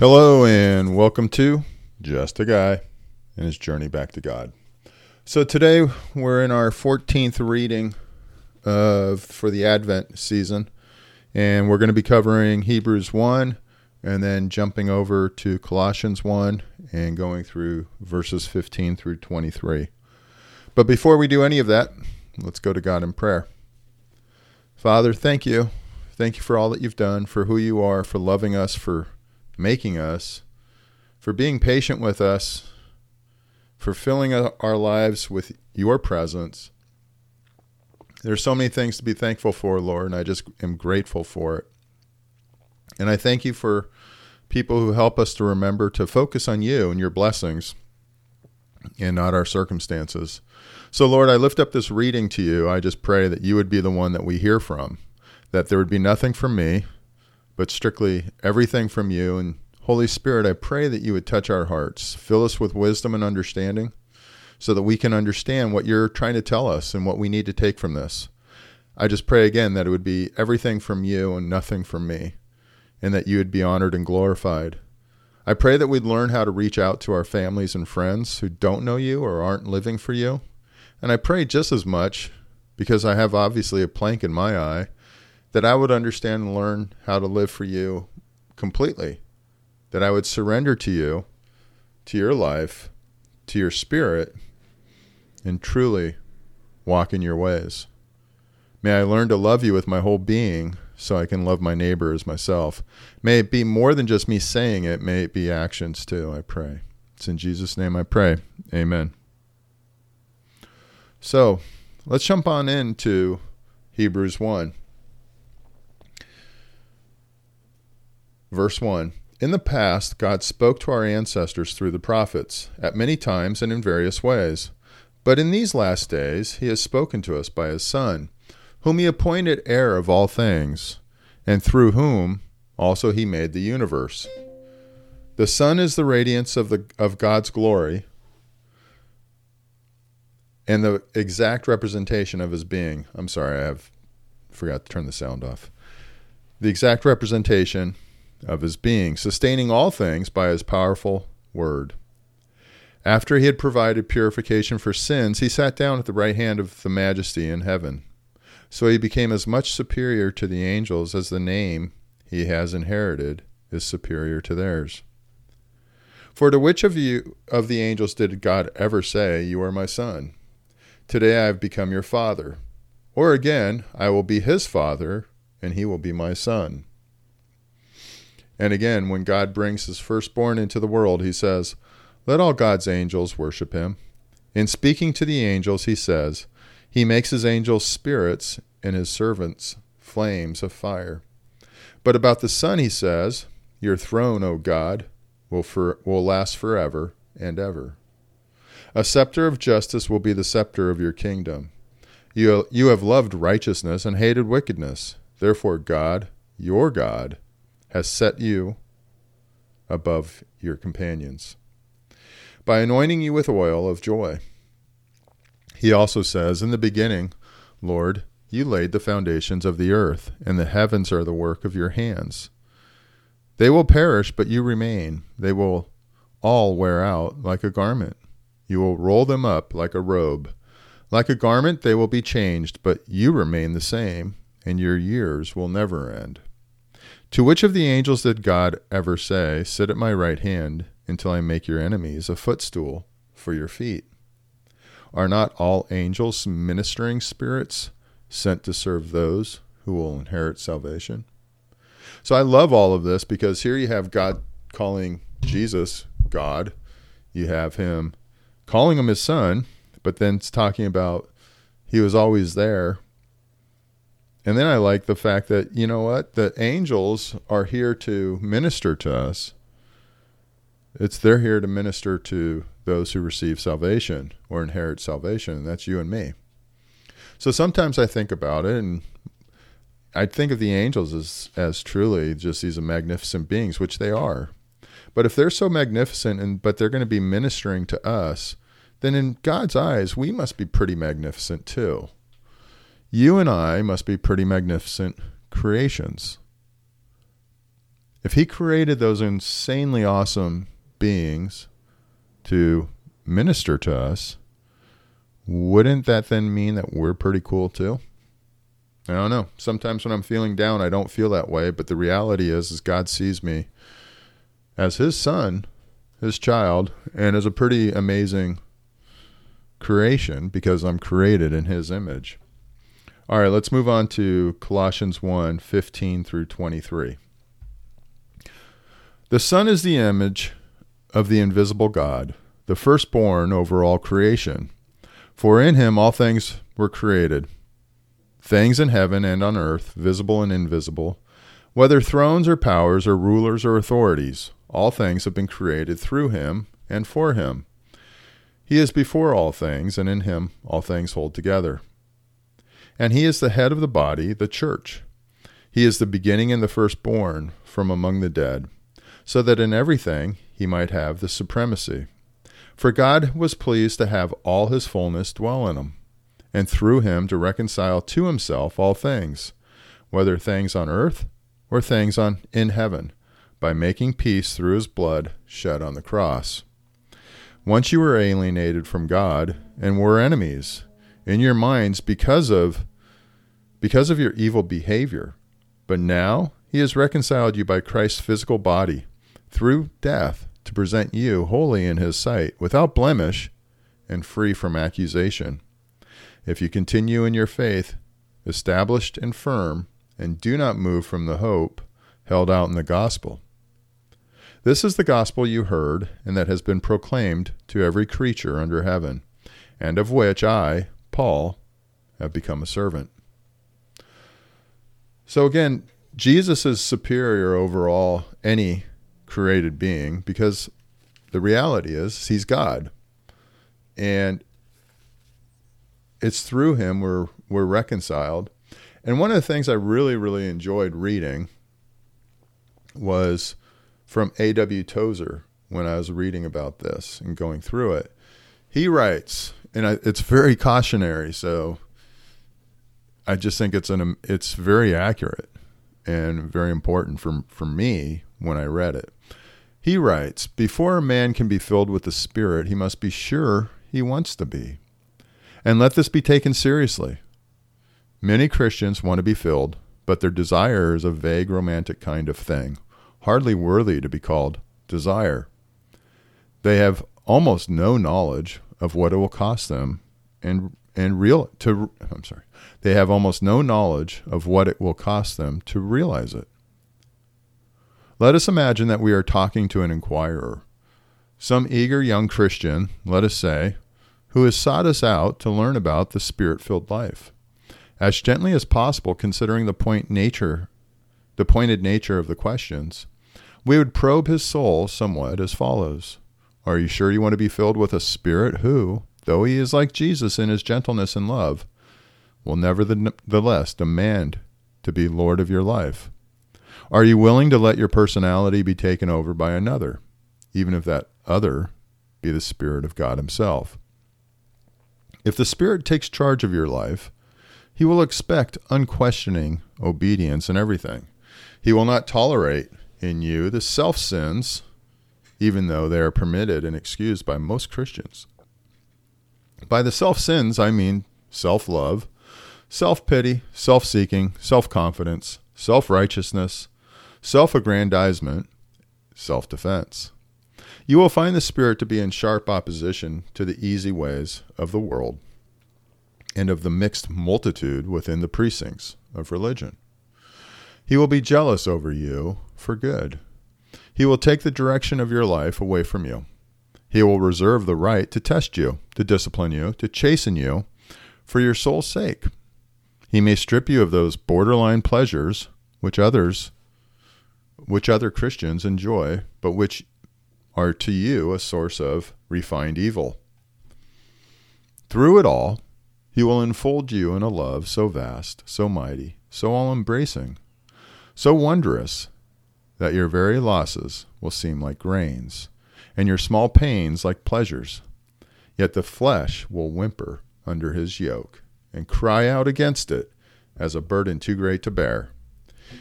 Hello, and welcome to Just a Guy and His Journey Back to God. So, today we're in our 14th reading of, for the Advent season, and we're going to be covering Hebrews 1 and then jumping over to Colossians 1 and going through verses 15 through 23. But before we do any of that, let's go to God in prayer. Father, thank you. Thank you for all that you've done, for who you are, for loving us, for making us, for being patient with us, for filling our lives with your presence. There's so many things to be thankful for, Lord, and I just am grateful for it. And I thank you for people who help us to remember to focus on you and your blessings and not our circumstances. So, Lord, I lift up this reading to you. I just pray that you would be the one that we hear from, that there would be nothing from me, but strictly everything from you. And Holy Spirit, I pray that you would touch our hearts, fill us with wisdom and understanding so that we can understand what you're trying to tell us and what we need to take from this. I just pray again that it would be everything from you and nothing from me, and that you would be honored and glorified. I pray that we'd learn how to reach out to our families and friends who don't know you or aren't living for you. And I pray just as much, because I have obviously a plank in my eye, that I would understand and learn how to live for you completely, that I would surrender to you, to your life, to your spirit, and truly walk in your ways. May I learn to love you with my whole being so I can love my neighbor as myself. May it be more than just me saying it, may it be actions too, I pray. It's in Jesus' name I pray. Amen. So let's jump on into Hebrews 1. Verse 1 In the past, God spoke to our ancestors through the prophets, at many times and in various ways. But in these last days, He has spoken to us by His Son whom he appointed heir of all things, and through whom also he made the universe. The Son is the radiance of, the, of God's glory and the exact representation of his being. I'm sorry, I have forgot to turn the sound off. The exact representation of his being, sustaining all things by his powerful word. After he had provided purification for sins, he sat down at the right hand of the majesty in heaven. So he became as much superior to the angels as the name he has inherited is superior to theirs. For to which of you of the angels did God ever say, You are my son? Today I have become your father. Or again, I will be his father, and he will be my son. And again, when God brings his firstborn into the world, he says, Let all God's angels worship him. In speaking to the angels, he says, he makes his angels spirits and his servants flames of fire. But about the Son he says, Your throne, O God, will, for, will last forever and ever. A scepter of justice will be the scepter of your kingdom. You, you have loved righteousness and hated wickedness. Therefore, God, your God, has set you above your companions by anointing you with oil of joy. He also says, In the beginning, Lord, you laid the foundations of the earth, and the heavens are the work of your hands. They will perish, but you remain. They will all wear out like a garment. You will roll them up like a robe. Like a garment, they will be changed, but you remain the same, and your years will never end. To which of the angels did God ever say, Sit at my right hand until I make your enemies a footstool for your feet? Are not all angels ministering spirits sent to serve those who will inherit salvation? So I love all of this because here you have God calling Jesus God. You have him calling him his son, but then it's talking about he was always there. And then I like the fact that, you know what, the angels are here to minister to us. It's they're here to minister to those who receive salvation or inherit salvation, and that's you and me. So sometimes I think about it, and I think of the angels as as truly just these magnificent beings, which they are. But if they're so magnificent, and but they're going to be ministering to us, then in God's eyes, we must be pretty magnificent too. you and I must be pretty magnificent creations. If he created those insanely awesome beings to minister to us, wouldn't that then mean that we're pretty cool too? I don't know. Sometimes when I'm feeling down, I don't feel that way, but the reality is is God sees me as his son, his child, and as a pretty amazing creation because I'm created in his image. All right, let's move on to Colossians 1 15 through 23. The Son is the image of the invisible God, the firstborn over all creation. For in him all things were created, things in heaven and on earth, visible and invisible, whether thrones or powers or rulers or authorities, all things have been created through him and for him. He is before all things, and in him all things hold together. And he is the head of the body, the church. He is the beginning and the firstborn from among the dead, so that in everything he might have the supremacy. For God was pleased to have all his fullness dwell in him, and through him to reconcile to himself all things, whether things on earth or things on in heaven, by making peace through his blood shed on the cross. Once you were alienated from God and were enemies in your minds because of because of your evil behavior. But now he has reconciled you by Christ's physical body through death to present you holy in his sight, without blemish and free from accusation. If you continue in your faith, established and firm, and do not move from the hope held out in the gospel. This is the gospel you heard, and that has been proclaimed to every creature under heaven, and of which I, Paul, have become a servant. So again, Jesus is superior over all any created being because the reality is he's God. And it's through him we're we're reconciled. And one of the things I really, really enjoyed reading was from A.W. Tozer when I was reading about this and going through it. He writes, and I, it's very cautionary. So I just think it's an it's very accurate and very important for for me when I read it. He writes, "Before a man can be filled with the Spirit, he must be sure he wants to be, and let this be taken seriously. Many Christians want to be filled, but their desire is a vague, romantic kind of thing, hardly worthy to be called desire. They have almost no knowledge of what it will cost them and and real to I'm sorry. They have almost no knowledge of what it will cost them to realize it. Let us imagine that we are talking to an inquirer, some eager young Christian, let us say, who has sought us out to learn about the spirit-filled life. As gently as possible considering the point nature the pointed nature of the questions, we would probe his soul somewhat as follows. Are you sure you want to be filled with a spirit who, though he is like Jesus in his gentleness and love, will nevertheless demand to be Lord of your life? Are you willing to let your personality be taken over by another, even if that other be the Spirit of God Himself? If the Spirit takes charge of your life, He will expect unquestioning obedience in everything. He will not tolerate in you the self sins, even though they are permitted and excused by most Christians. By the self sins, I mean self love, self pity, self seeking, self confidence, self righteousness, self aggrandizement, self defense. You will find the Spirit to be in sharp opposition to the easy ways of the world and of the mixed multitude within the precincts of religion. He will be jealous over you for good. He will take the direction of your life away from you. He will reserve the right to test you, to discipline you, to chasten you for your soul's sake. He may strip you of those borderline pleasures which others which other Christians enjoy, but which are to you a source of refined evil. Through it all, he will enfold you in a love so vast, so mighty, so all embracing, so wondrous that your very losses will seem like grains and your small pains like pleasures. Yet the flesh will whimper under his yoke and cry out against it as a burden too great to bear.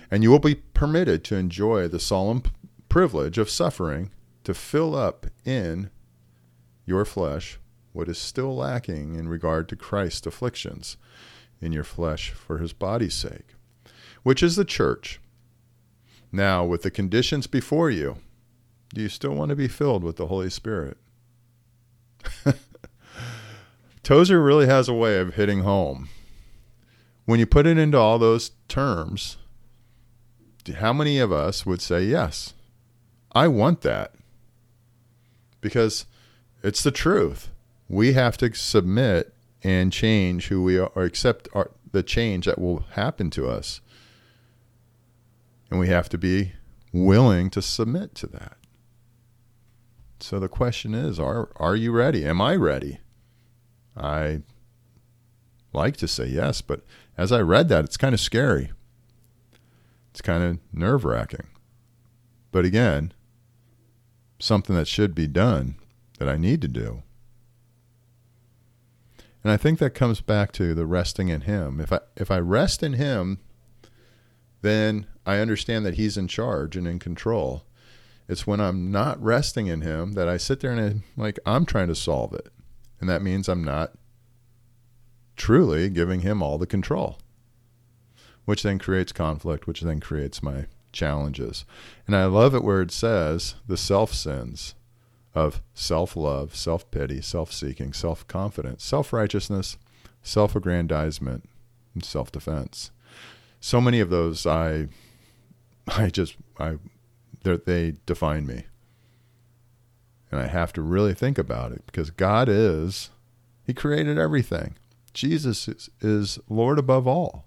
And you will be permitted to enjoy the solemn privilege of suffering to fill up in your flesh what is still lacking in regard to Christ's afflictions in your flesh for his body's sake, which is the church. Now, with the conditions before you, do you still want to be filled with the Holy Spirit? Tozer really has a way of hitting home. When you put it into all those terms, how many of us would say, Yes, I want that? Because it's the truth. We have to submit and change who we are, or accept our, the change that will happen to us. And we have to be willing to submit to that. So the question is, are are you ready? Am I ready? I like to say yes, but as I read that, it's kind of scary. It's kind of nerve wracking. But again, something that should be done that I need to do. And I think that comes back to the resting in him. If I if I rest in him, then I understand that he's in charge and in control. It's when I'm not resting in him that I sit there and I'm like I'm trying to solve it. And that means I'm not truly giving him all the control, which then creates conflict, which then creates my challenges. And I love it where it says the self sins of self love, self pity, self seeking, self confidence, self righteousness, self aggrandizement, and self defense. So many of those I I just I they define me. And I have to really think about it because God is he created everything. Jesus is, is Lord above all.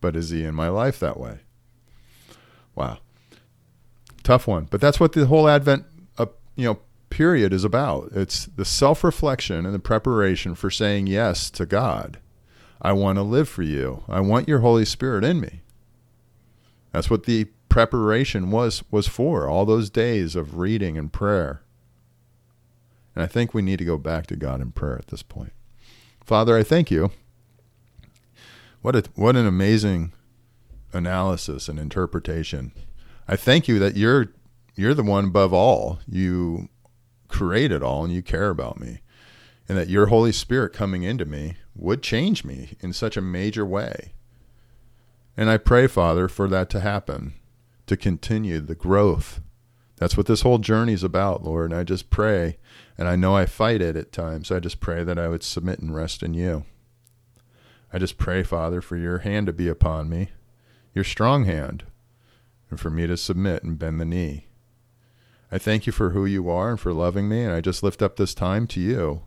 But is he in my life that way? Wow tough one. But that's what the whole Advent, uh, you know, period is about. It's the self-reflection and the preparation for saying yes to God. I want to live for you. I want your Holy Spirit in me. That's what the preparation was was for. All those days of reading and prayer. And I think we need to go back to God in prayer at this point. Father, I thank you. What a what an amazing analysis and interpretation I thank you that you're you're the one above all. You created all and you care about me. And that your Holy Spirit coming into me would change me in such a major way. And I pray, Father, for that to happen, to continue the growth. That's what this whole journey is about, Lord. And I just pray, and I know I fight it at times. I just pray that I would submit and rest in you. I just pray, Father, for your hand to be upon me, your strong hand and for me to submit and bend the knee. I thank you for who you are and for loving me, and I just lift up this time to you.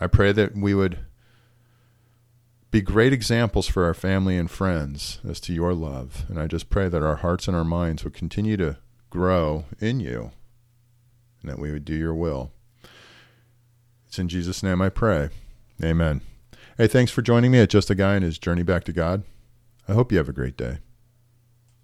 I pray that we would be great examples for our family and friends as to your love. And I just pray that our hearts and our minds would continue to grow in you and that we would do your will. It's in Jesus' name I pray. Amen. Hey, thanks for joining me at Just a Guy and His Journey Back to God. I hope you have a great day.